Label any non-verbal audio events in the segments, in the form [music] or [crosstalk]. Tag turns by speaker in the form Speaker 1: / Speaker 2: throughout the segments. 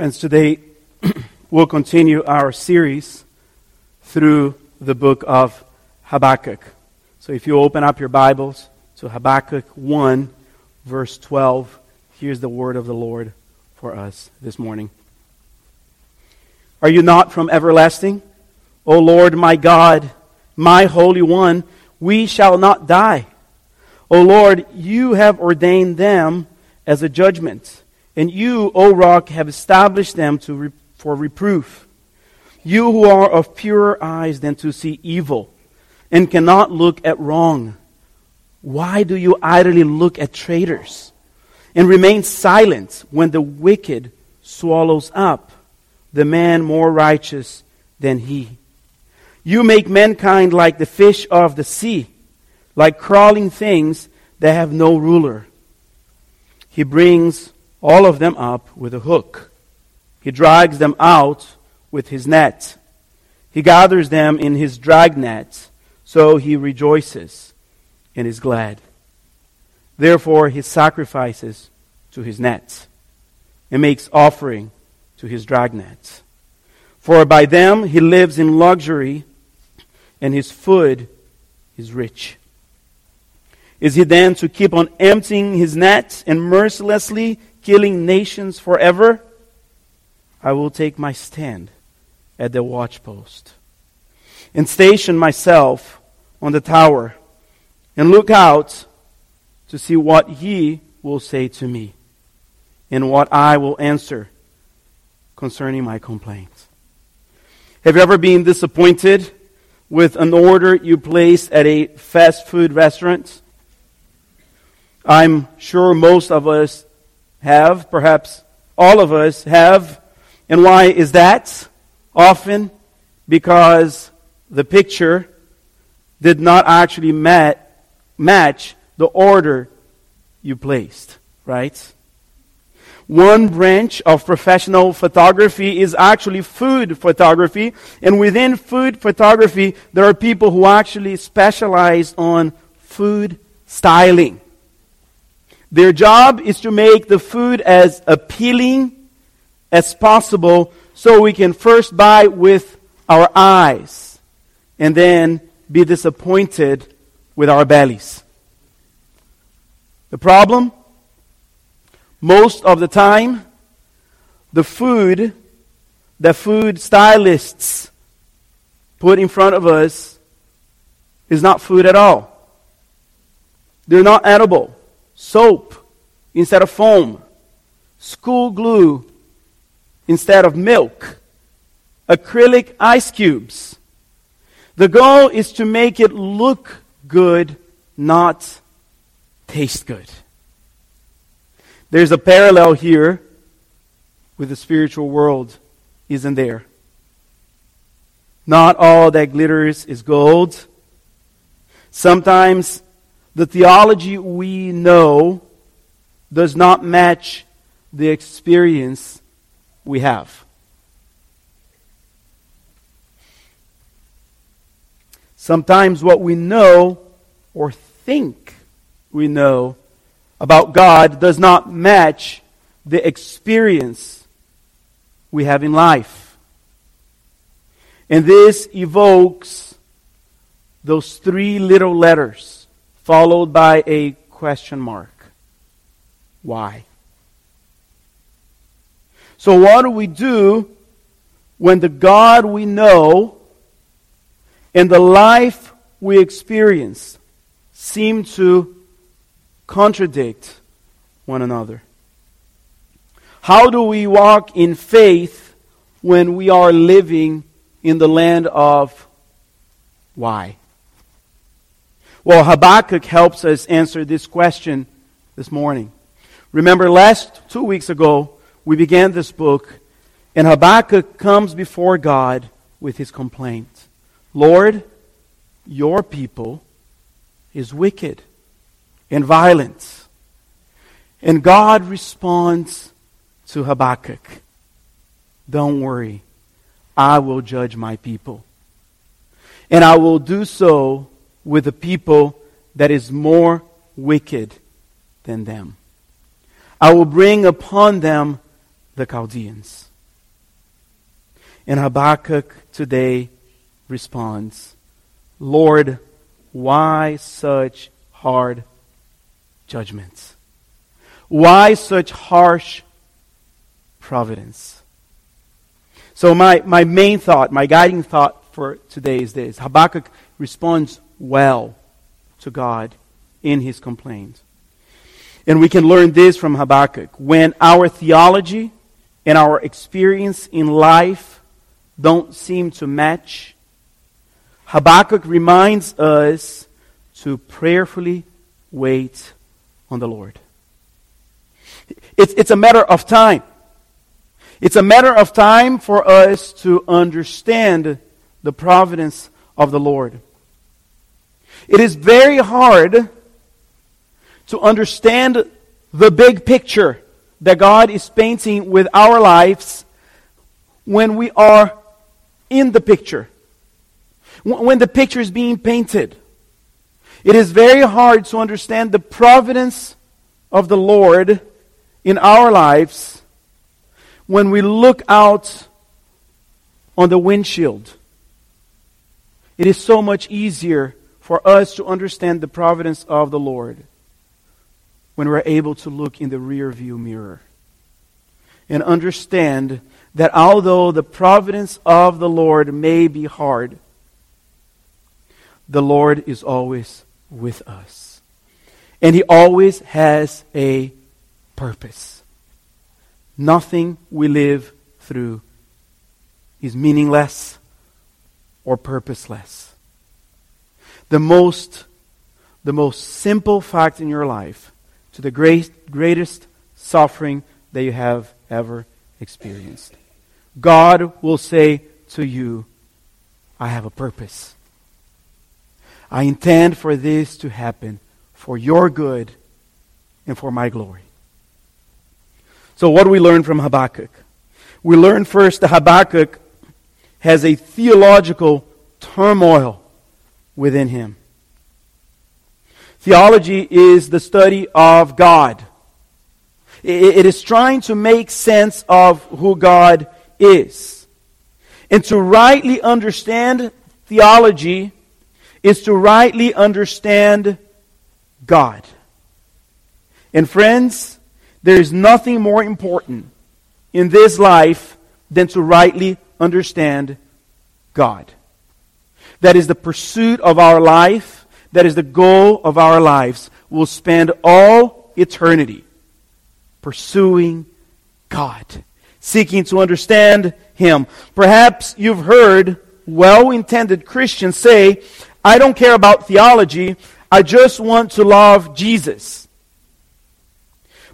Speaker 1: Friends, today [clears throat] we'll continue our series through the book of Habakkuk. So if you open up your Bibles to Habakkuk 1, verse 12, here's the word of the Lord for us this morning. Are you not from everlasting? O Lord my God, my Holy One, we shall not die. O Lord, you have ordained them as a judgment and you, O rock, have established them re- for reproof. You who are of purer eyes than to see evil, and cannot look at wrong. Why do you idly look at traitors, and remain silent when the wicked swallows up the man more righteous than he? You make mankind like the fish of the sea, like crawling things that have no ruler. He brings all of them up with a hook. He drags them out with his net. He gathers them in his dragnet, so he rejoices and is glad. Therefore, he sacrifices to his net and makes offering to his dragnet. For by them he lives in luxury, and his food is rich. Is he then to keep on emptying his net and mercilessly killing nations forever, I will take my stand at the watchpost and station myself on the tower and look out to see what he will say to me and what I will answer concerning my complaints. Have you ever been disappointed with an order you placed at a fast food restaurant? I'm sure most of us have, perhaps all of us have. And why is that? Often because the picture did not actually mat, match the order you placed, right? One branch of professional photography is actually food photography. And within food photography, there are people who actually specialize on food styling. Their job is to make the food as appealing as possible so we can first buy with our eyes and then be disappointed with our bellies. The problem? Most of the time, the food that food stylists put in front of us is not food at all. They're not edible soap instead of foam, school glue instead of milk, acrylic ice cubes. The goal is to make it look good, not taste good. There's a parallel here with the spiritual world, isn't there? Not all that glitters is gold. Sometimes the theology we know does not match the experience we have. Sometimes what we know or think we know about God does not match the experience we have in life. And this evokes those three little letters followed by a question mark. Why? So, what do we do when the God we know and the life we experience seem to contradict one another? How do we walk in faith when we are living in the land of why? Well, Habakkuk helps us answer this question this morning. Remember, last two weeks ago, we began this book, and Habakkuk comes before God with his complaint Lord, your people is wicked and violent. And God responds to Habakkuk Don't worry, I will judge my people. And I will do so with a people that is more wicked than them. I will bring upon them the Chaldeans. And Habakkuk today responds, Lord, why such hard judgments? Why such harsh providence? So my, my main thought, my guiding thought for today is this. Habakkuk responds well to God in his complaint. And we can learn this from Habakkuk. When our theology and our experience in life don't seem to match, Habakkuk reminds us to prayerfully wait on the Lord. It's, it's a matter of time. It's a matter of time for us to understand the providence of the Lord. It is very hard to understand the big picture that God is painting with our lives when we are in the picture. When the picture is being painted. It is very hard to understand the providence of the Lord in our lives when we look out on the windshield. It is so much easier for us to understand the providence of the Lord when we're able to look in the rear view mirror and understand that although the providence of the Lord may be hard, the Lord is always with us. And He always has a purpose. Nothing we live through is meaningless or purposeless. The most, the most simple fact in your life to the great, greatest suffering that you have ever experienced. God will say to you, I have a purpose. I intend for this to happen for your good and for my glory. So, what do we learn from Habakkuk? We learn first that Habakkuk has a theological turmoil within him. Theology is the study of God. It is trying to make sense of who God is. And to rightly understand theology is to rightly understand God. And friends, there is nothing more important in this life than to rightly understand God. That is the pursuit of our life. That is the goal of our lives. We'll spend all eternity pursuing God, seeking to understand Him. Perhaps you've heard well intended Christians say, I don't care about theology, I just want to love Jesus.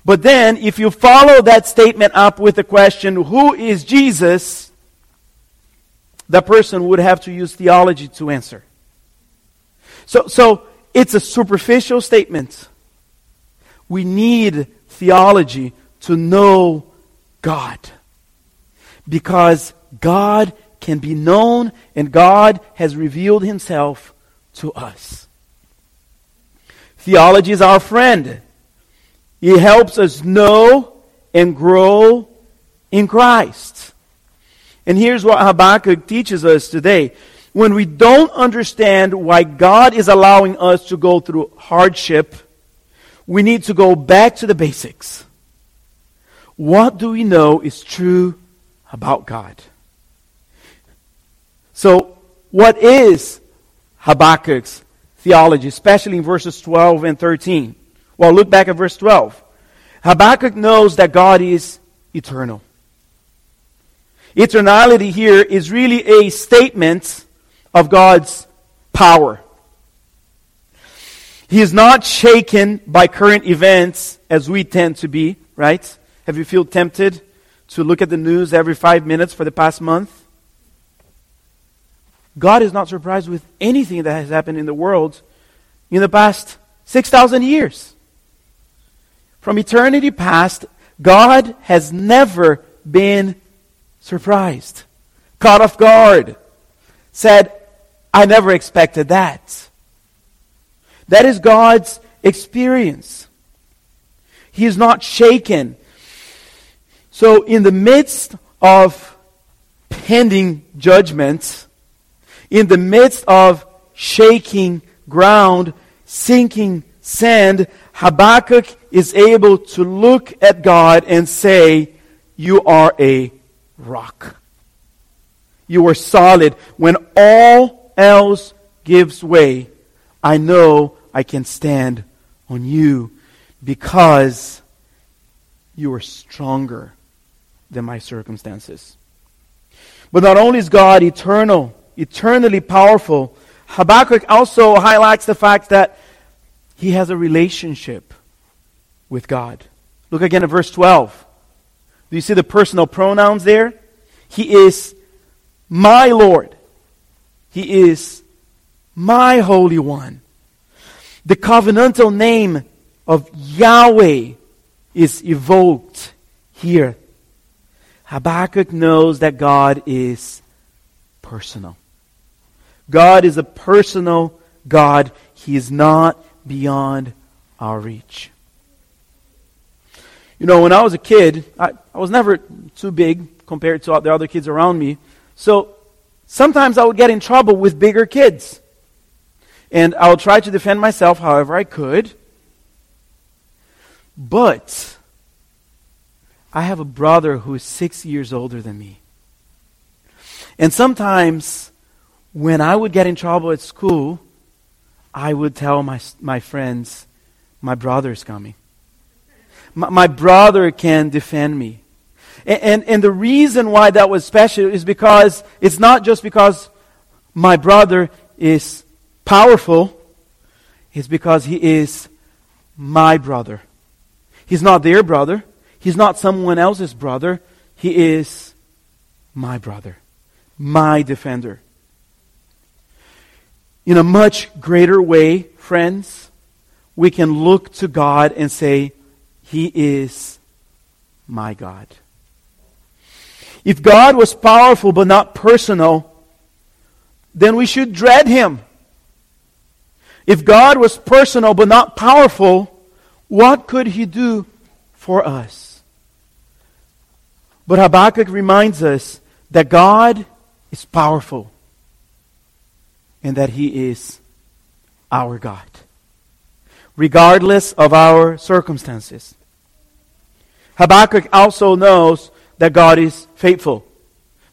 Speaker 1: But then, if you follow that statement up with the question, Who is Jesus? That person would have to use theology to answer. So, so it's a superficial statement. We need theology to know God. Because God can be known and God has revealed himself to us. Theology is our friend. It helps us know and grow in Christ. And here's what Habakkuk teaches us today. When we don't understand why God is allowing us to go through hardship, we need to go back to the basics. What do we know is true about God? So, what is Habakkuk's theology, especially in verses 12 and 13? Well, look back at verse 12. Habakkuk knows that God is eternal. Eternality here is really a statement of God's power. He is not shaken by current events as we tend to be, right? Have you feel tempted to look at the news every five minutes for the past month? God is not surprised with anything that has happened in the world in the past 6,000 years. From eternity past, God has never been surprised, caught off guard, said, I never expected that. That is God's experience. He is not shaken. So, in the midst of pending judgment, in the midst of shaking ground, sinking sand, Habakkuk is able to look at God and say, You are a rock. You are solid. When all else gives way, I know I can stand on you because you are stronger than my circumstances. But not only is God eternal, eternally powerful, Habakkuk also highlights the fact that he has a relationship with God. Look again at verse 12. Do you see the personal pronouns there? He is my Lord. He is my Holy One. The covenantal name of Yahweh is evoked here. Habakkuk knows that God is personal. God is a personal God. He is not beyond our reach. You know, when I was a kid, I, I was never too big compared to the other kids around me. So sometimes I would get in trouble with bigger kids. And I would try to defend myself however I could. But I have a brother who is six years older than me. And sometimes when I would get in trouble at school, I would tell my, my friends, my brother is coming. My, my brother can defend me. And, and, and the reason why that was special is because it's not just because my brother is powerful, it's because he is my brother. He's not their brother. He's not someone else's brother. He is my brother, my defender in a much greater way, friends, we can look to God and say, He is my God. If God was powerful but not personal, then we should dread Him. If God was personal but not powerful, what could He do for us? But Habakkuk reminds us that God is powerful and that He is our God, regardless of our circumstances. Habakkuk also knows that God is faithful.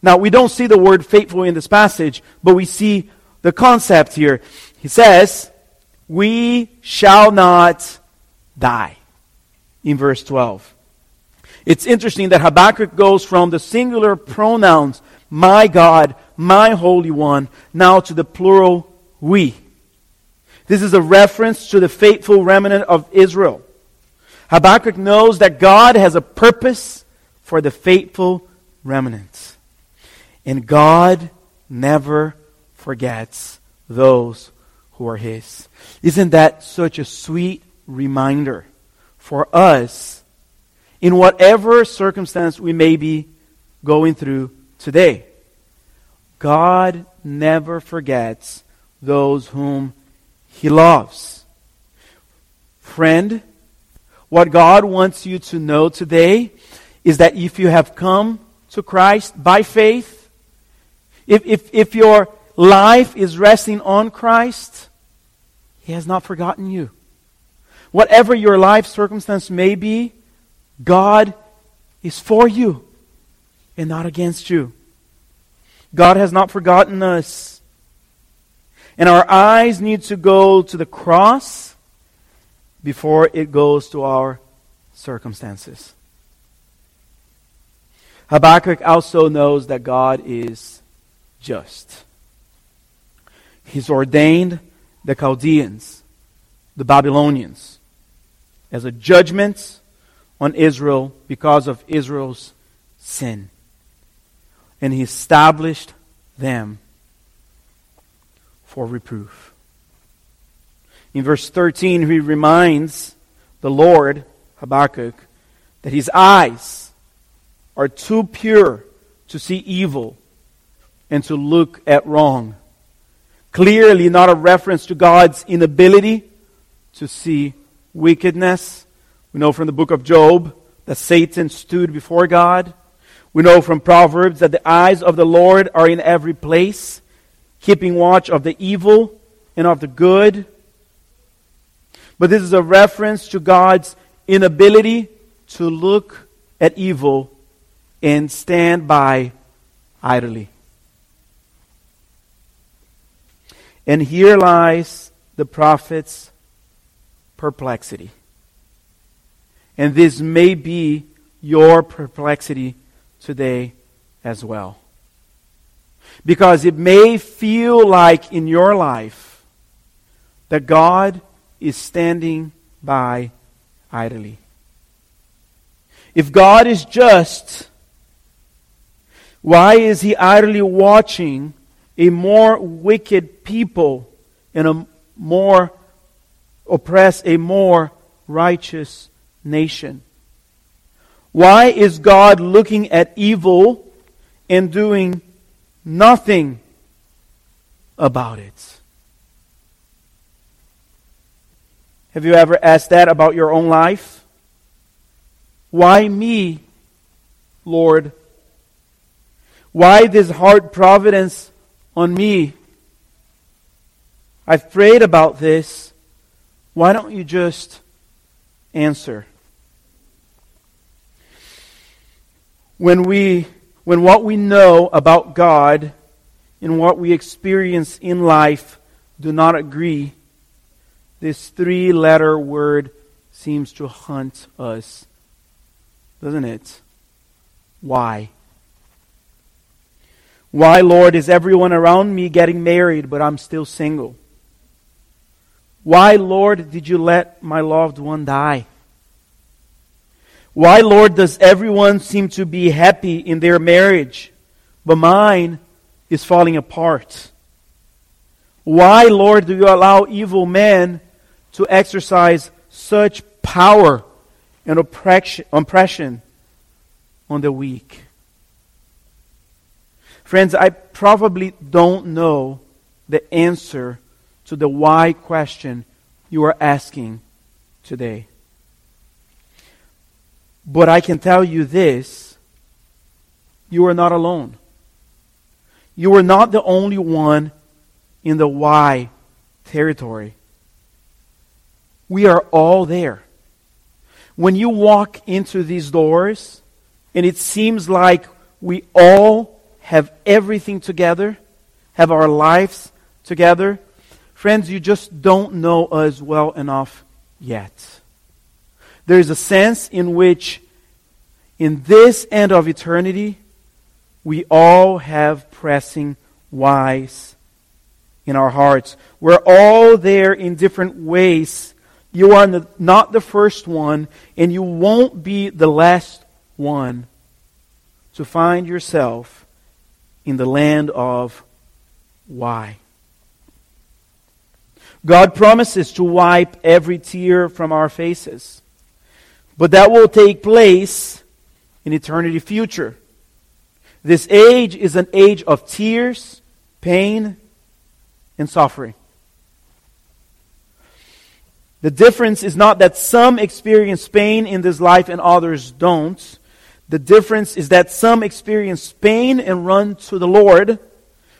Speaker 1: Now, we don't see the word faithful in this passage, but we see the concept here. He says, We shall not die, in verse 12. It's interesting that Habakkuk goes from the singular pronouns, my God, my Holy One, now to the plural, we. This is a reference to the faithful remnant of Israel. Habakkuk knows that God has a purpose for the faithful remnant. And God never forgets those who are His. Isn't that such a sweet reminder for us in whatever circumstance we may be going through today? God never forgets those whom he loves. Friend, what God wants you to know today is that if you have come to Christ by faith, if, if, if your life is resting on Christ, He has not forgotten you. Whatever your life circumstance may be, God is for you and not against you. God has not forgotten us. And our eyes need to go to the cross before it goes to our circumstances. Habakkuk also knows that God is just. He's ordained the Chaldeans, the Babylonians, as a judgment on Israel because of Israel's sin and he established them for reproof. In verse 13, he reminds the Lord, Habakkuk, that his eyes are too pure to see evil and to look at wrong. Clearly, not a reference to God's inability to see wickedness. We know from the book of Job that Satan stood before God We know from Proverbs that the eyes of the Lord are in every place, keeping watch of the evil and of the good. But this is a reference to God's inability to look at evil and stand by idly. And here lies the prophet's perplexity. And this may be your perplexity today as well. Because it may feel like in your life that God is standing by idly. If God is just, why is he idly watching a more wicked people and a more oppress a more righteous nation? Why is God looking at evil and doing nothing about it? Have you ever asked that about your own life? Why me, Lord? Why this hard providence on me? I've prayed about this. Why don't you just answer? When we when what we know about God and what we experience in life do not agree, this three letter word seems to haunt us, doesn't it? Why? Why, Lord, is everyone around me getting married, but I'm still single? Why, Lord, did you let my loved one die? Why, Lord, does everyone seem to be happy in their marriage, but mine is falling apart? Why, Lord, do you allow evil men to exercise such power and oppression on the weak? Friends, I probably don't know the answer to the why question you are asking today. But I can tell you this you are not alone. You are not the only one in the why territory. We are all there. When you walk into these doors, and it seems like we all have everything together, have our lives together, friends, you just don't know us well enough yet. There is a sense in which, in this end of eternity, we all have pressing whys in our hearts. We're all there in different ways. You are not the first one, and you won't be the last one to find yourself in the land of why. God promises to wipe every tear from our faces. But that will take place in eternity future. This age is an age of tears, pain, and suffering. The difference is not that some experience pain in this life and others don't. The difference is that some experience pain and run to the Lord,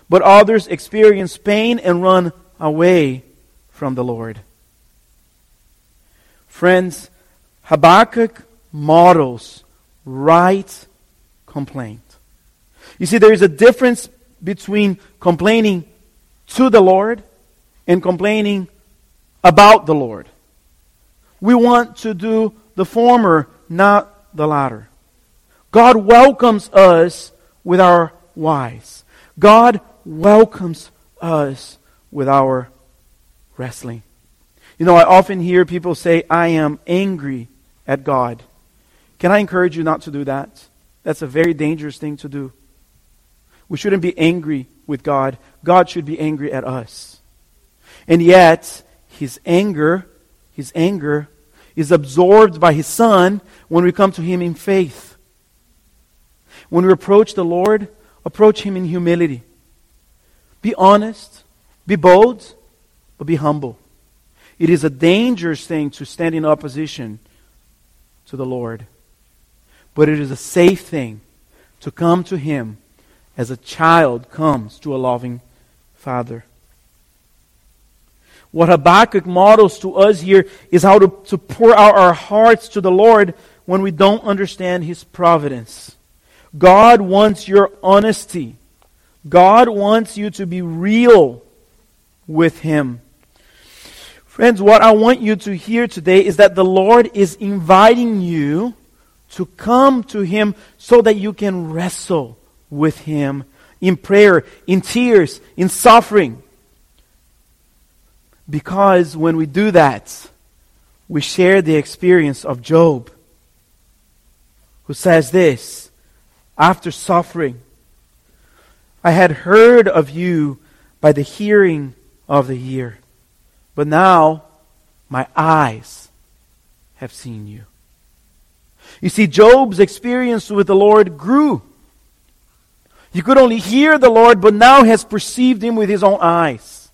Speaker 1: but others experience pain and run away from the Lord. Friends, Habakkuk models right complaint. You see, there is a difference between complaining to the Lord and complaining about the Lord. We want to do the former, not the latter. God welcomes us with our whys. God welcomes us with our wrestling. You know, I often hear people say, I am angry at God. Can I encourage you not to do that? That's a very dangerous thing to do. We shouldn't be angry with God. God should be angry at us. And yet, his anger, his anger is absorbed by his son when we come to him in faith. When we approach the Lord, approach him in humility. Be honest, be bold, but be humble. It is a dangerous thing to stand in opposition to the Lord. But it is a safe thing to come to Him as a child comes to a loving Father. What Habakkuk models to us here is how to, to pour out our hearts to the Lord when we don't understand His providence. God wants your honesty. God wants you to be real with Him. Friends, what I want you to hear today is that the Lord is inviting you to come to Him so that you can wrestle with Him in prayer, in tears, in suffering. Because when we do that, we share the experience of Job, who says this after suffering I had heard of you by the hearing of the ear, but now my eyes have seen you. You see, Job's experience with the Lord grew. He could only hear the Lord, but now has perceived him with his own eyes.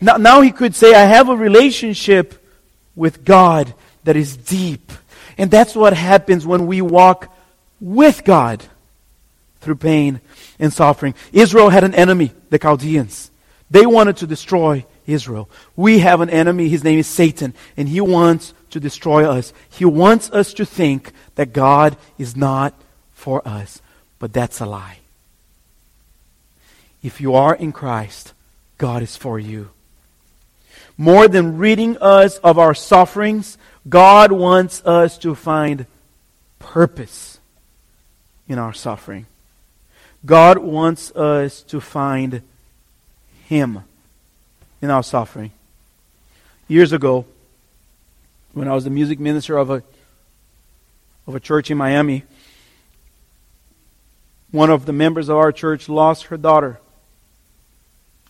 Speaker 1: Now, now he could say, I have a relationship with God that is deep. And that's what happens when we walk with God through pain and suffering. Israel had an enemy, the Chaldeans. They wanted to destroy Israel. We have an enemy. His name is Satan, and he wants to destroy us. He wants us to think that God is not for us. But that's a lie. If you are in Christ, God is for you. More than ridding us of our sufferings, God wants us to find purpose in our suffering. God wants us to find Him in our suffering. Years ago, when I was the music minister of a, of a church in Miami, one of the members of our church lost her daughter.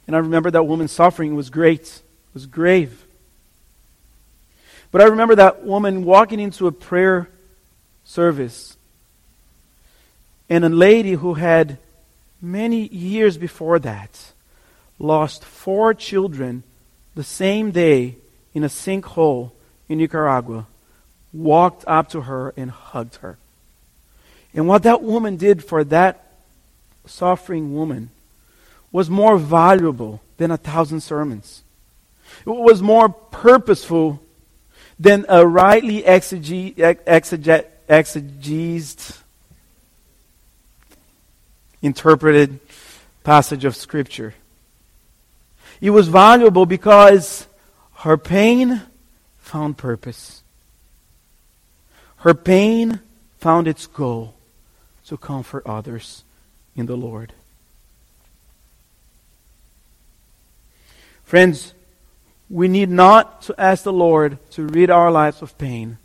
Speaker 1: And I remember that woman's suffering was great, was grave. But I remember that woman walking into a prayer service, and a lady who had many years before that lost four children the same day in a sinkhole in Nicaragua walked up to her and hugged her. And what that woman did for that suffering woman was more valuable than a thousand sermons. It was more purposeful than a rightly exegesed interpreted passage of Scripture. It was valuable because her pain found purpose. Her pain found its goal to comfort others in the Lord. Friends, we need not to ask the Lord to rid our lives of pain,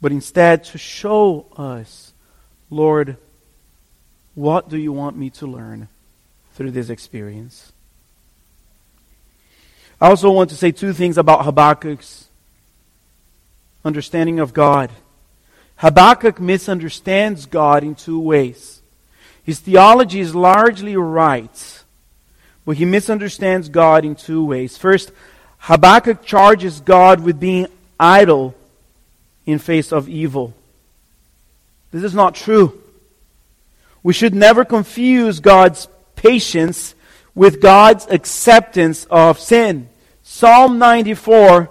Speaker 1: but instead to show us, Lord, what do you want me to learn through this experience? I also want to say two things about Habakkuk's understanding of God. Habakkuk misunderstands God in two ways. His theology is largely right, but he misunderstands God in two ways. First, Habakkuk charges God with being idle in face of evil. This is not true. We should never confuse God's patience with God's acceptance of sin. Psalm 94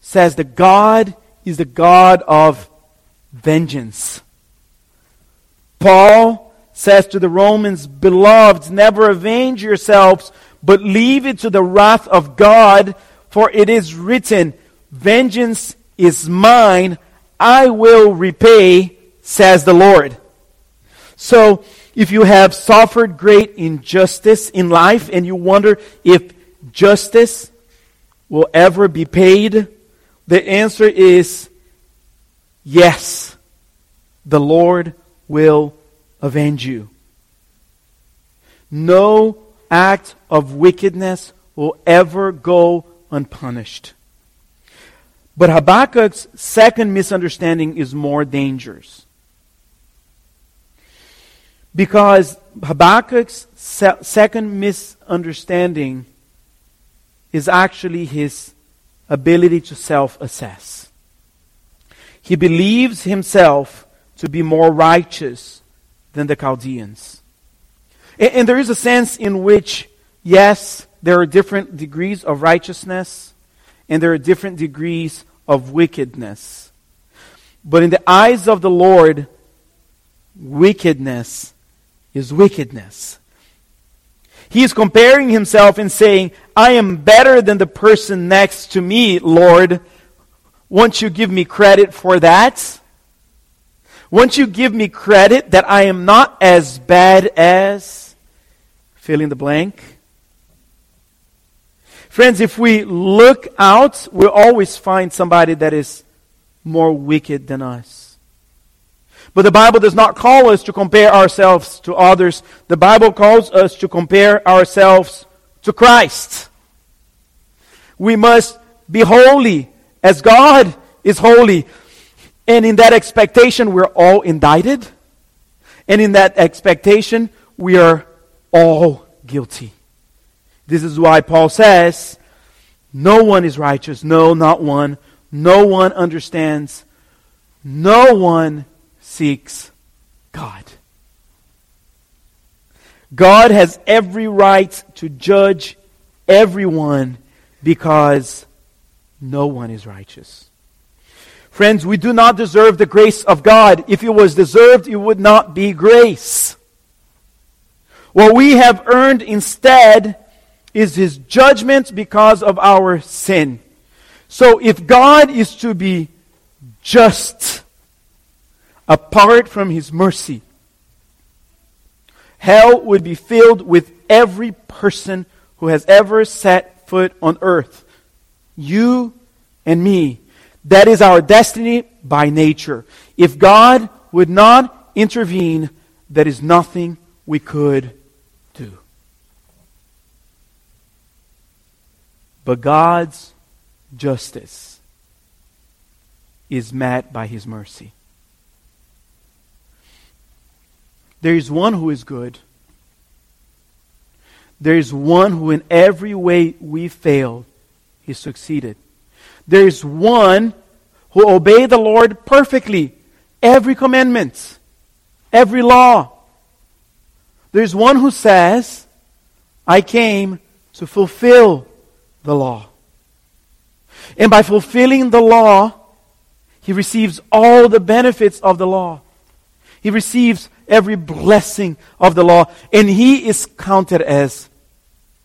Speaker 1: says that God is the God of vengeance. Paul says to the Romans, Beloved, never avenge yourselves, but leave it to the wrath of God, for it is written, Vengeance is mine, I will repay, says the Lord. So, if you have suffered great injustice in life and you wonder if justice will ever be paid, the answer is yes. The Lord will avenge you. No act of wickedness will ever go unpunished. But Habakkuk's second misunderstanding is more dangerous. Because Habakkuk's se- second misunderstanding is actually his ability to self assess. He believes himself to be more righteous than the Chaldeans. And, and there is a sense in which, yes, there are different degrees of righteousness and there are different degrees of wickedness. But in the eyes of the Lord, wickedness is wickedness. He is comparing himself and saying, I am better than the person next to me, Lord. Won't you give me credit for that? Won't you give me credit that I am not as bad as fill in the blank? Friends, if we look out, we'll always find somebody that is more wicked than us. But the Bible does not call us to compare ourselves to others. The Bible calls us to compare ourselves to Christ. We must be holy as God is holy. And in that expectation, we're all indicted. And in that expectation, we are all guilty. This is why Paul says, No one is righteous. No, not one. No one understands. No one seeks God. God has every right to judge everyone because no one is righteous. Friends, we do not deserve the grace of God. If it was deserved, it would not be grace. What we have earned instead is His judgment because of our sin. So if God is to be just apart from His mercy, hell would be filled with every person who has ever set foot on earth. You and me. That is our destiny by nature. If God would not intervene, there is nothing we could do. But God's justice is met by His mercy. There is one who is good. There is one who, in every way we failed, he succeeded. There is one who obeyed the Lord perfectly, every commandment, every law. There's one who says, I came to fulfill the law. And by fulfilling the law, he receives all the benefits of the law. He receives every blessing of the law, and he is counted as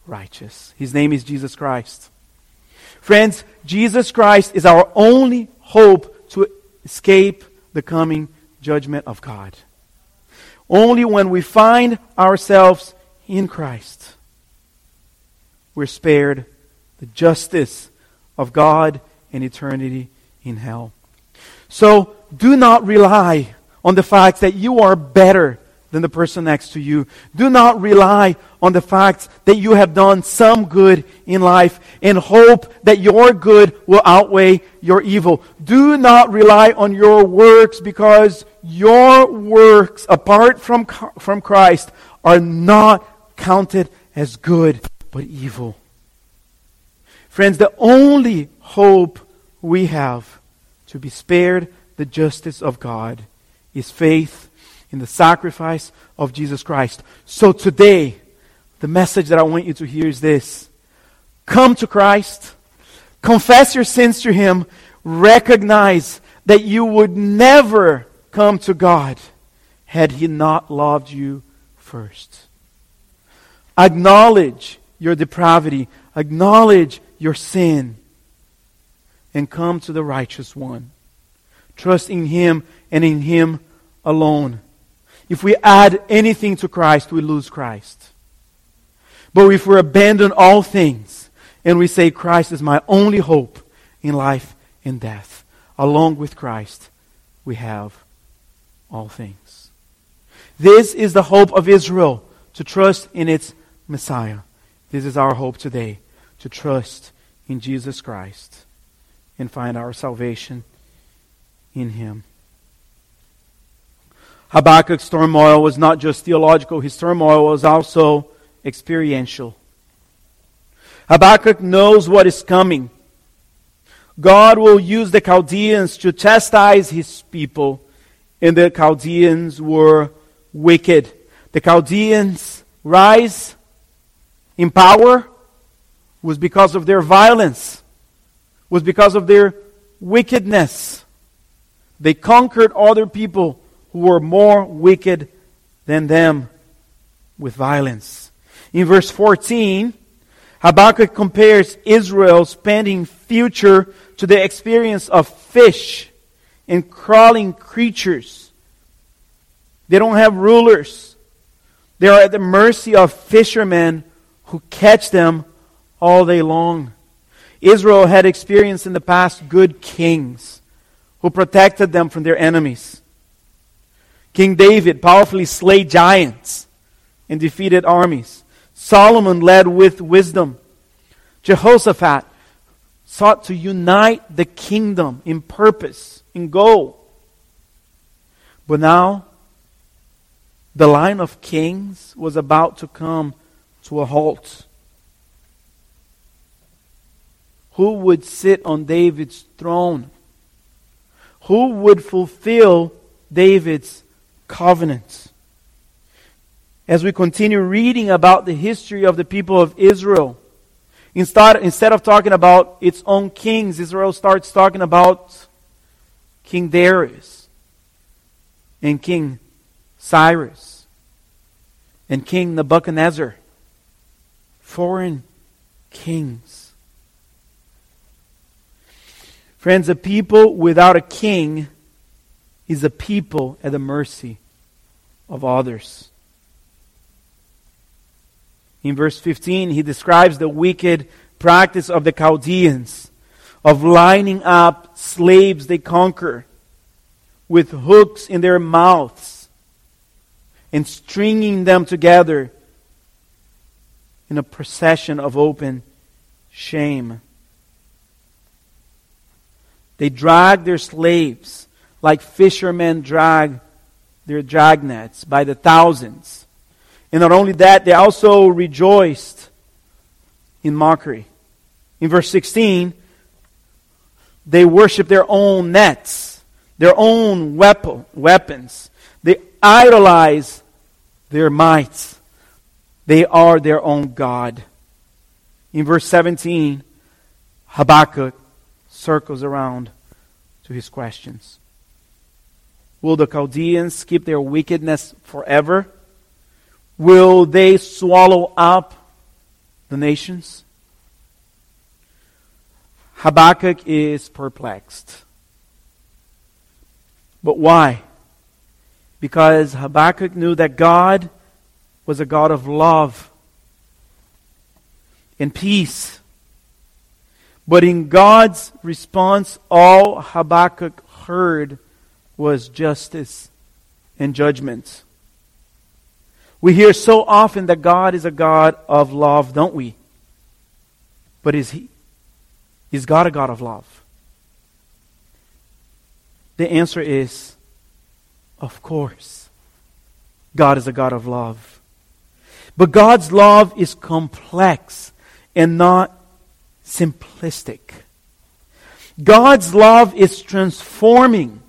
Speaker 1: righteous. His name is Jesus Christ. Friends, Jesus Christ is our only hope to escape the coming judgment of God. Only when we find ourselves in Christ, we're spared the justice of God and eternity in hell. So do not rely on the fact that you are better than the person next to you. Do not rely on the fact that you have done some good in life and hope that your good will outweigh your evil. Do not rely on your works because your works apart from, from Christ are not counted as good but evil. Friends, the only hope we have to be spared the justice of God is faith in the sacrifice of Jesus Christ. So today, the message that I want you to hear is this Come to Christ, confess your sins to Him, recognize that you would never come to God had He not loved you first. Acknowledge your depravity, acknowledge your sin, and come to the righteous one. Trust in Him and in Him alone. If we add anything to Christ, we lose Christ. But if we abandon all things and we say, Christ is my only hope in life and death, along with Christ, we have all things. This is the hope of Israel, to trust in its Messiah. This is our hope today, to trust in Jesus Christ and find our salvation in Him. Habakkuk's turmoil was not just theological, his turmoil was also experiential. Habakkuk knows what is coming. God will use the Chaldeans to chastise his people, and the Chaldeans were wicked. The Chaldeans' rise in power was because of their violence, was because of their wickedness. They conquered other people who were more wicked than them with violence. In verse 14, Habakkuk compares Israel's pending future to the experience of fish and crawling creatures. They don't have rulers. They are at the mercy of fishermen who catch them all day long. Israel had experienced in the past good kings who protected them from their enemies. King David powerfully slayed giants and defeated armies. Solomon led with wisdom. Jehoshaphat sought to unite the kingdom in purpose, in goal. But now, the line of kings was about to come to a halt. Who would sit on David's throne? Who would fulfill David's covenant? As we continue reading about the history of the people of Israel, Instead, instead of talking about its own kings, Israel starts talking about King Darius and King Cyrus and King Nebuchadnezzar. Foreign kings. Friends, a people without a king is a people at the mercy of others. In verse 15, he describes the wicked practice of the Chaldeans of lining up slaves they conquer with hooks in their mouths and stringing them together in a procession of open shame. They drag their slaves like fishermen drag their dragnets by the thousands and not only that, they also rejoiced in mockery. In verse 16, they worship their own nets, their own weapon, weapons. They idolize their might. They are their own God. In verse 17, Habakkuk circles around to his questions. Will the Chaldeans keep their wickedness forever? Will they swallow up the nations? Habakkuk is perplexed. But why? Because Habakkuk knew that God was a God of love and peace. But in God's response, all Habakkuk heard was justice and judgment. We hear so often that God is a God of love, don't we? But is He? Is God a God of love? The answer is, of course. God is a God of love. But God's love is complex and not simplistic. God's love is transforming.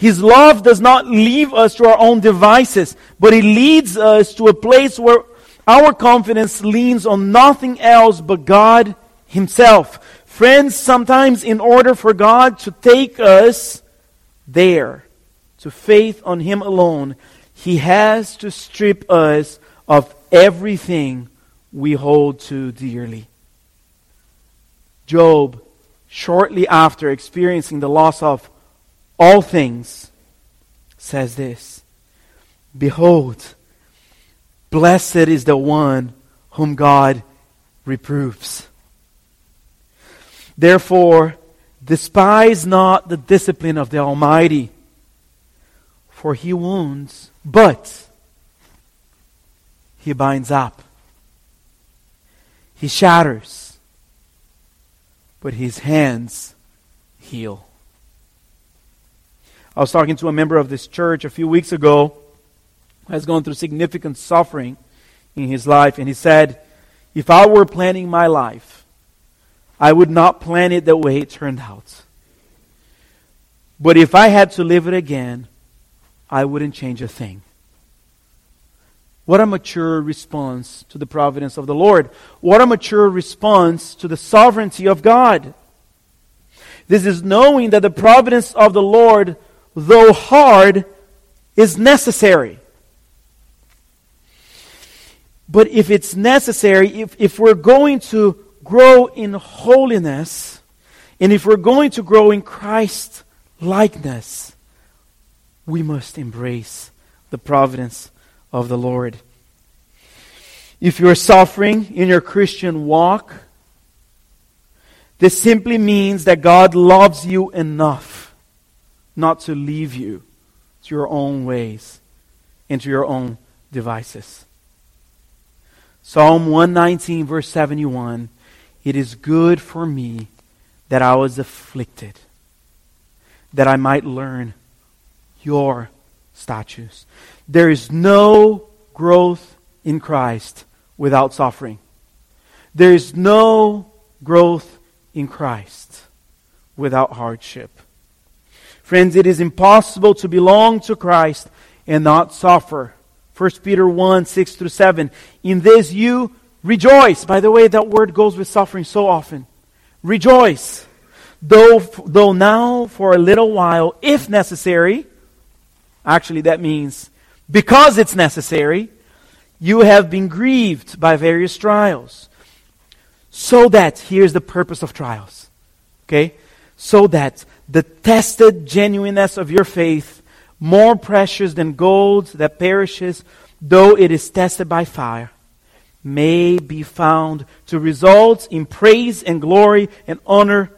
Speaker 1: His love does not leave us to our own devices, but it leads us to a place where our confidence leans on nothing else but God Himself. Friends, sometimes in order for God to take us there, to faith on Him alone, He has to strip us of everything we hold too dearly. Job, shortly after experiencing the loss of all things, says this Behold, blessed is the one whom God reproves. Therefore, despise not the discipline of the Almighty, for he wounds, but he binds up. He shatters, but his hands heal. I was talking to a member of this church a few weeks ago who has gone through significant suffering in his life, and he said, If I were planning my life, I would not plan it the way it turned out. But if I had to live it again, I wouldn't change a thing. What a mature response to the providence of the Lord. What a mature response to the sovereignty of God. This is knowing that the providence of the Lord, though hard, is necessary. But if it's necessary, if, if we're going to grow in holiness, and if we're going to grow in Christ likeness, we must embrace the providence of the Lord. If you're suffering in your Christian walk, this simply means that God loves you enough not to leave you to your own ways and to your own devices. Psalm 119, verse 71 It is good for me that I was afflicted, that I might learn your statutes. There is no growth in Christ without suffering. There is no growth in Christ without hardship. Friends, it is impossible to belong to Christ and not suffer. 1 Peter 1 6 through 7. In this you rejoice. By the way, that word goes with suffering so often. Rejoice. Though, though now for a little while, if necessary, actually that means because it's necessary, you have been grieved by various trials. So that, here's the purpose of trials. Okay? So that the tested genuineness of your faith, more precious than gold that perishes, though it is tested by fire, may be found to result in praise and glory and honor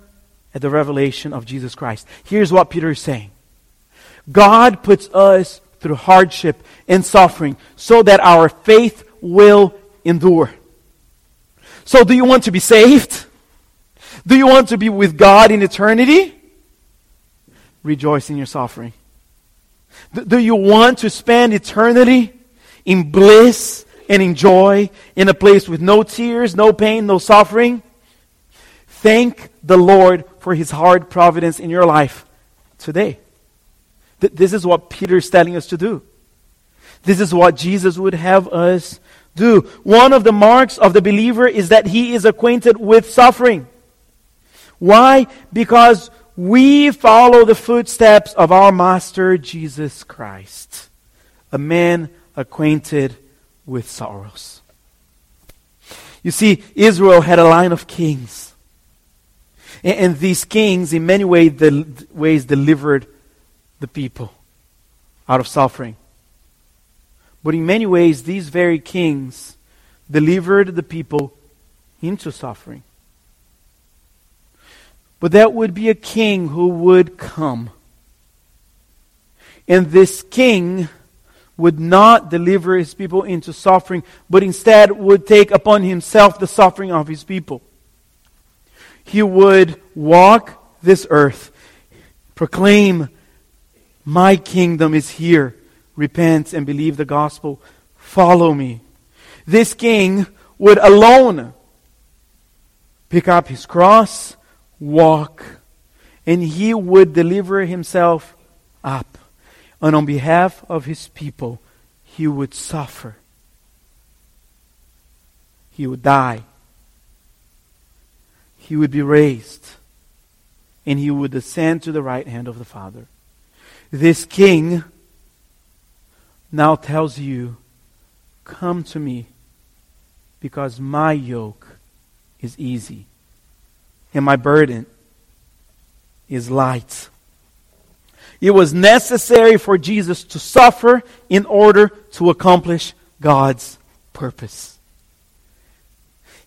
Speaker 1: at the revelation of Jesus Christ. Here's what Peter is saying God puts us through hardship and suffering so that our faith will endure. So, do you want to be saved? Do you want to be with God in eternity? Rejoice in your suffering. Do you want to spend eternity in bliss and in joy in a place with no tears, no pain, no suffering? Thank the Lord for his hard providence in your life today. Th- this is what Peter is telling us to do. This is what Jesus would have us do. One of the marks of the believer is that he is acquainted with suffering. Why? Because we follow the footsteps of our Master Jesus Christ, a man acquainted with sorrows. You see, Israel had a line of kings. And, and these kings, in many ways, ways, delivered the people out of suffering. But in many ways, these very kings delivered the people into suffering. But that would be a king who would come. And this king would not deliver his people into suffering, but instead would take upon himself the suffering of his people. He would walk this earth, proclaim, My kingdom is here repent and believe the gospel, follow me. This king would alone pick up his cross, walk, and he would deliver himself up. And on behalf of his people, he would suffer. He would die. He would be raised. And he would ascend to the right hand of the Father. This king now tells you, Come to me, because my yoke is easy and my burden is light. It was necessary for Jesus to suffer in order to accomplish God's purpose.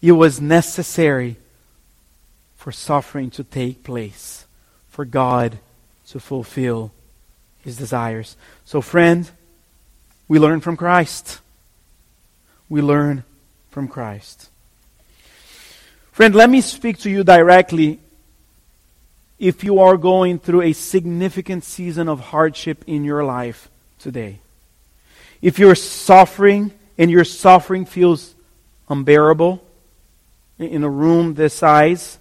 Speaker 1: It was necessary for suffering to take place, for God to fulfill his desires. So, friend, we learn from Christ. We learn from Christ. Friend, let me speak to you directly if you are going through a significant season of hardship in your life today. If you're suffering and your suffering feels unbearable in a room this size,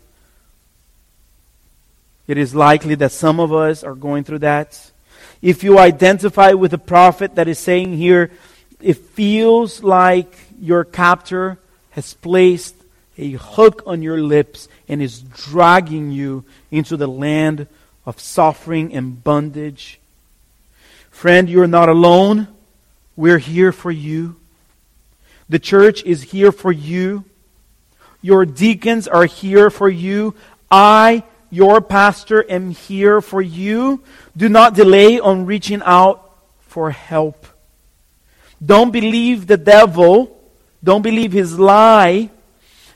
Speaker 1: It is likely that some of us are going through that. If you identify with the prophet that is saying here, it feels like your captor has placed a hook on your lips and is dragging you into the land of suffering and bondage. Friend, you are not alone. We're here for you. The church is here for you. Your deacons are here for you. I, your pastor, am here for you. Do not delay on reaching out for help. Don't believe the devil. Don't believe his lie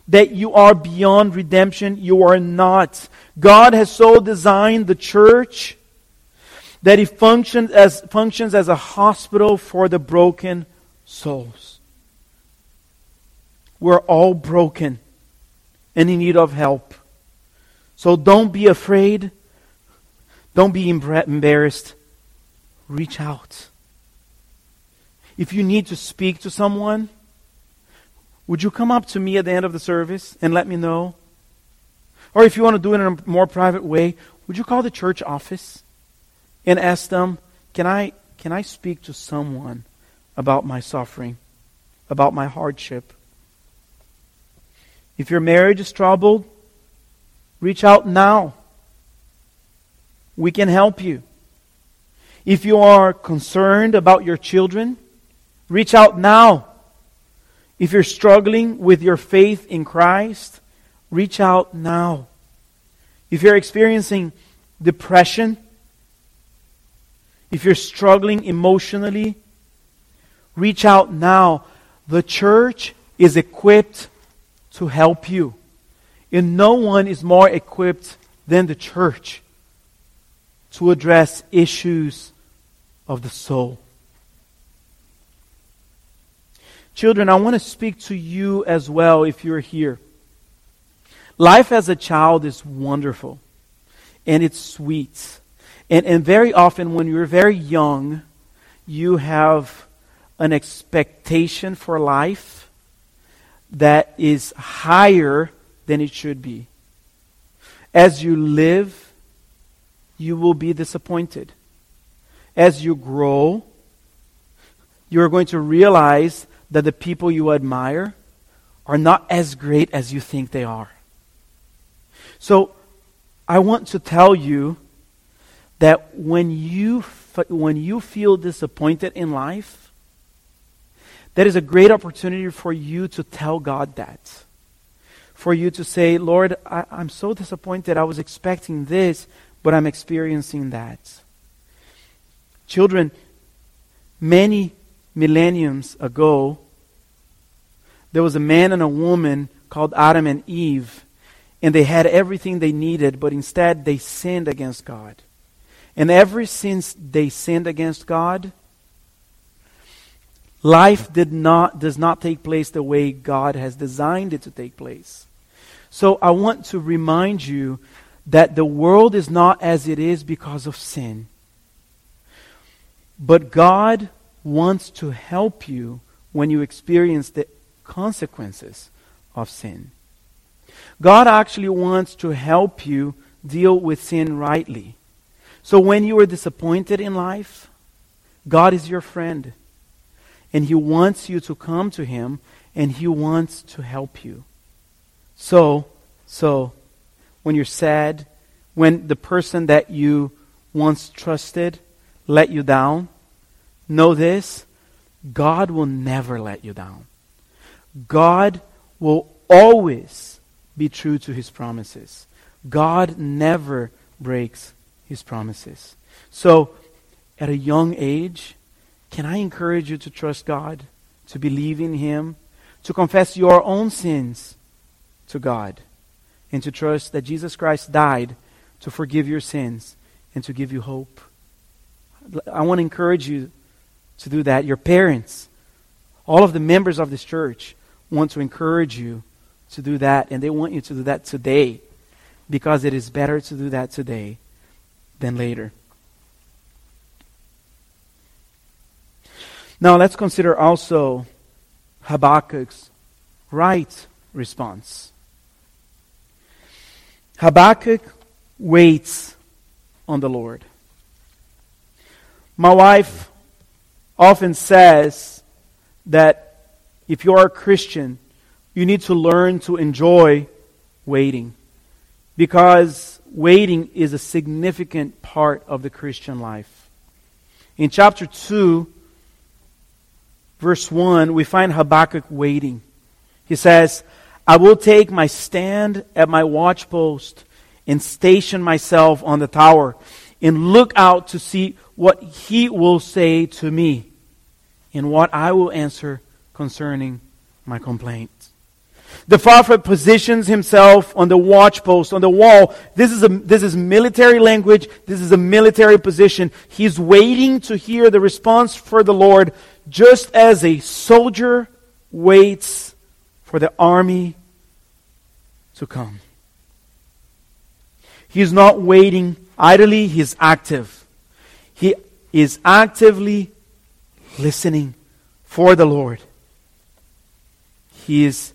Speaker 1: that you are beyond redemption. You are not. God has so designed the church that it functions as, functions as a hospital for the broken souls. We're all broken and in need of help. So don't be afraid. Don't be embarrassed. Reach out. If you need to speak to someone, would you come up to me at the end of the service and let me know? Or if you want to do it in a more private way, would you call the church office and ask them, can I, can I speak to someone about my suffering, about my hardship? If your marriage is troubled, reach out now. We can help you. If you are concerned about your children, reach out now. If you're struggling with your faith in Christ, reach out now. If you're experiencing depression, if you're struggling emotionally, reach out now. The church is equipped to help you. And no one is more equipped than the church to address issues of the soul. Children, I want to speak to you as well if you're here. Life as a child is wonderful and it's sweet. And, and very often, when you're very young, you have an expectation for life that is higher than it should be. As you live, you will be disappointed. As you grow, you're going to realize that the people you admire are not as great as you think they are. So, I want to tell you that when you, when you feel disappointed in life, that is a great opportunity for you to tell God that. For you to say, Lord, I, I'm so disappointed. I was expecting this, but I'm experiencing that. Children, many millenniums ago, there was a man and a woman called Adam and Eve, and they had everything they needed, but instead they sinned against God. And ever since they sinned against God, life did not, does not take place the way God has designed it to take place. So I want to remind you that the world is not as it is because of sin. But God wants to help you when you experience the consequences of sin. God actually wants to help you deal with sin rightly. So when you are disappointed in life, God is your friend. And He wants you to come to Him and He wants to help you. So, so, when you're sad, when the person that you once trusted let you down, Know this God will never let you down. God will always be true to his promises. God never breaks his promises. So, at a young age, can I encourage you to trust God, to believe in him, to confess your own sins to God, and to trust that Jesus Christ died to forgive your sins and to give you hope? I want to encourage you to do that. Your parents, all of the members of this church want to encourage you to do that, and they want you to do that today because it is better to do that today than later. Now, let's consider also Habakkuk's right response. Habakkuk waits on the Lord. My wife often says that if you are a Christian, you need to learn to enjoy waiting because waiting is a significant part of the Christian life. In chapter 2, verse 1, we find Habakkuk waiting. He says, I will take my stand at my watchpost and station myself on the tower and look out to see what he will say to me and what I will answer concerning my complaint. The prophet positions himself on the watchpost, on the wall. This is, a, this is military language. This is a military position. He's waiting to hear the response for the Lord, just as a soldier waits for the army to come. He's not waiting idly, he's active. He is actively listening for the Lord. He is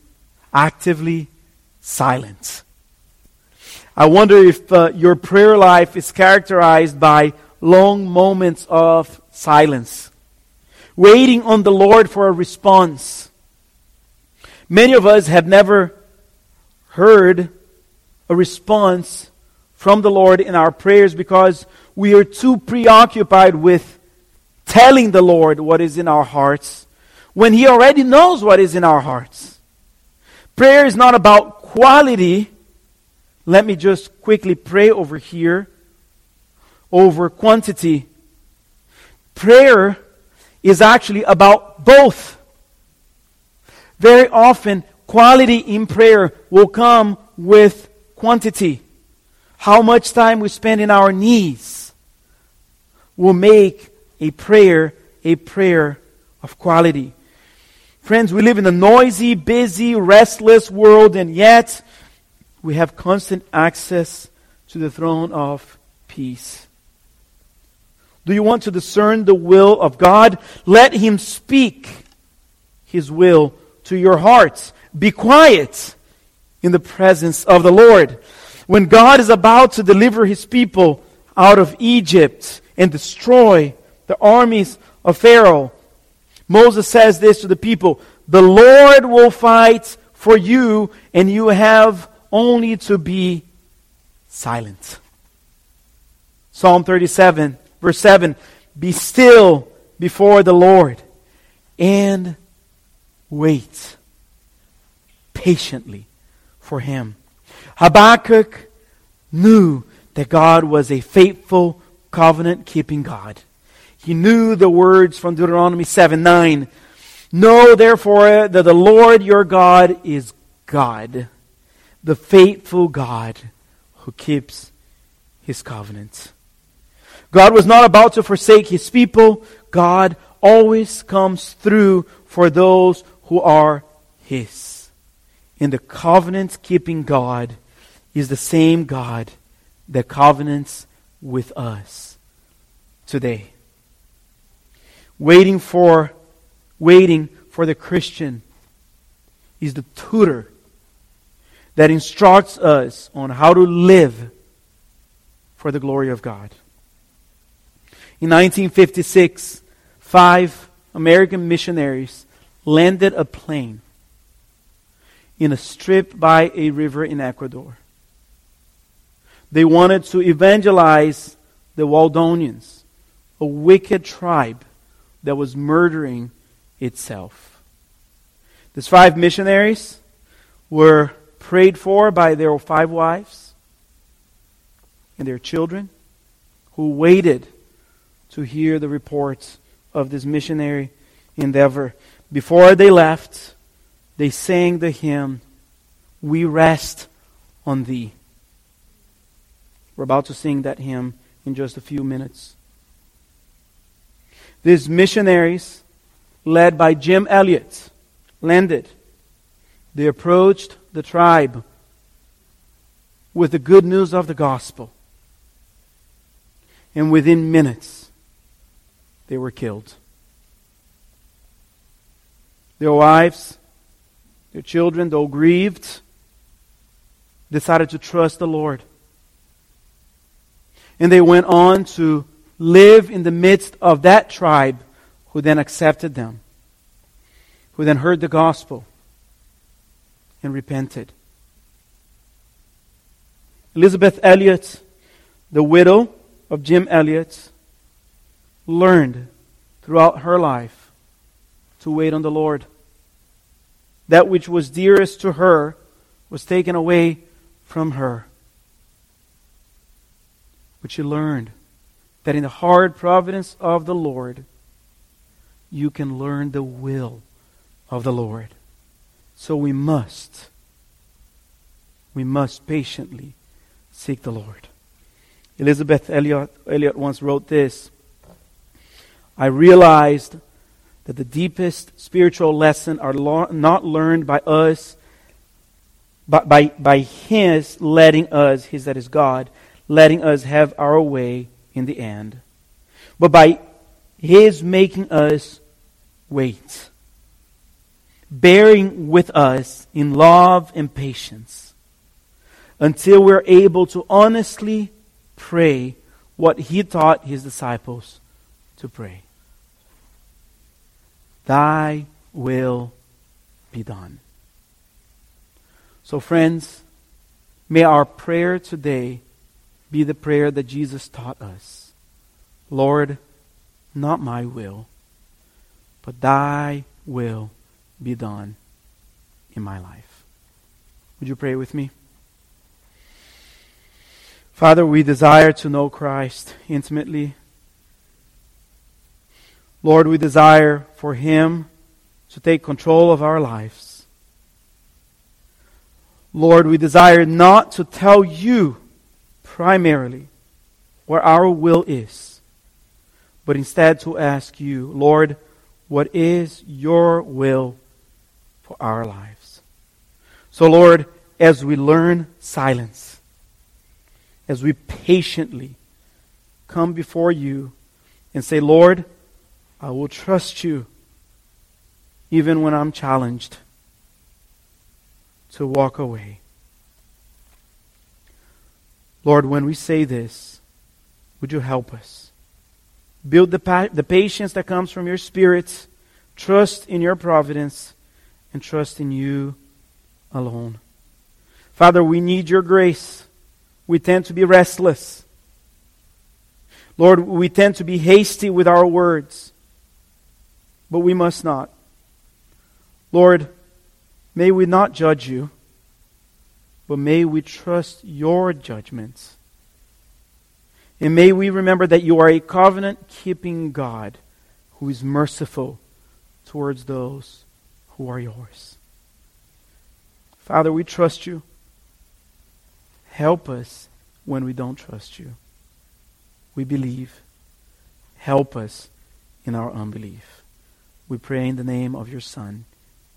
Speaker 1: actively silent. I wonder if uh, your prayer life is characterized by long moments of silence, waiting on the Lord for a response. Many of us have never heard a response from the Lord in our prayers because we are too preoccupied with telling the Lord what is in our hearts when He already knows what is in our hearts. Prayer is not about quality. Let me just quickly pray over here over quantity. Prayer is actually about both. Very often, quality in prayer will come with quantity. How much time we spend in our knees will make a prayer a prayer of quality. Friends, we live in a noisy, busy, restless world, and yet we have constant access to the throne of peace. Do you want to discern the will of God? Let Him speak His will to your hearts. Be quiet in the presence of the Lord. When God is about to deliver His people out of Egypt and destroy the armies of Pharaoh, Moses says this to the people The Lord will fight for you, and you have only to be silent. Psalm 37, verse 7 Be still before the Lord and wait patiently for him. Habakkuk knew that God was a faithful, covenant keeping God. He knew the words from Deuteronomy 7 9. Know therefore that the Lord your God is God, the faithful God who keeps his covenant. God was not about to forsake his people. God always comes through for those who are his. And the covenant keeping God is the same God that covenants with us today waiting for waiting for the Christian is the tutor that instructs us on how to live for the glory of God. In 1956, five American missionaries landed a plane in a strip by a river in Ecuador. They wanted to evangelize the Waldonians, a wicked tribe that was murdering itself. These five missionaries were prayed for by their five wives and their children who waited to hear the reports of this missionary endeavor. Before they left, they sang the hymn, We Rest on Thee. We're about to sing that hymn in just a few minutes. These missionaries, led by Jim Elliot, landed. They approached the tribe with the good news of the gospel. And within minutes, they were killed. Their wives, their children, though grieved, decided to trust the Lord. And they went on to live in the midst of that tribe who then accepted them, who then heard the gospel and repented. Elisabeth Elliot, the widow of Jim Elliot, learned throughout her life to wait on the Lord. That which was dearest to her was taken away from her. But she learned that in the hard providence of the Lord, you can learn the will of the Lord. So we must, we must patiently seek the Lord. Elisabeth Elliot, Elliot once wrote this I realized that the deepest spiritual lesson are lo- not learned by us, but by, by His letting us, His that is God, letting us have our way in the end, but by His making us wait, bearing with us in love and patience until we're able to honestly pray what He taught His disciples to pray. Thy will be done. So, friends, may our prayer today be the prayer that Jesus taught us Lord, not my will, but thy will be done in my life. Would you pray with me? Father, we desire to know Christ intimately. Lord, we desire for Him to take control of our lives. Lord, we desire not to tell you primarily where our will is, but instead to ask you, Lord, what is your will for our lives? So, Lord, as we learn silence, as we patiently come before you and say, Lord, I will trust you even when I'm challenged to walk away. Lord, when we say this, would you help us? Build the, pa- the patience that comes from your Spirit, trust in your providence, and trust in you alone. Father, we need your grace. We tend to be restless. Lord, we tend to be hasty with our words but we must not. Lord, may we not judge you, but may we trust your judgments. And may we remember that you are a covenant keeping God who is merciful towards those who are yours. Father, we trust you. Help us when we don't trust you. We believe. Help us in our unbelief. We pray in the name of your Son,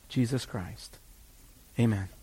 Speaker 1: Jesus Christ. Amen.